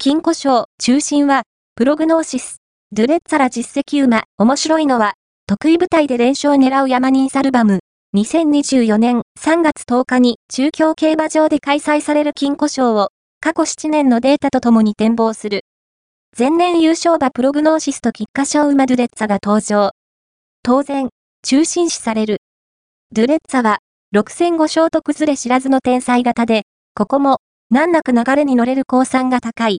金庫賞、中心は、プログノーシス、ドゥレッツァラ実績馬、面白いのは、得意舞台で連勝を狙う山人サルバム。2024年3月10日に中京競馬場で開催される金庫賞を過去7年のデータとともに展望する。前年優勝馬プログノーシスと菊花賞馬ドゥレッツァが登場。当然、中心視される。ドゥレッツァは、6戦5勝と崩れ知らずの天才型で、ここも、難なく流れに乗れる降参が高い。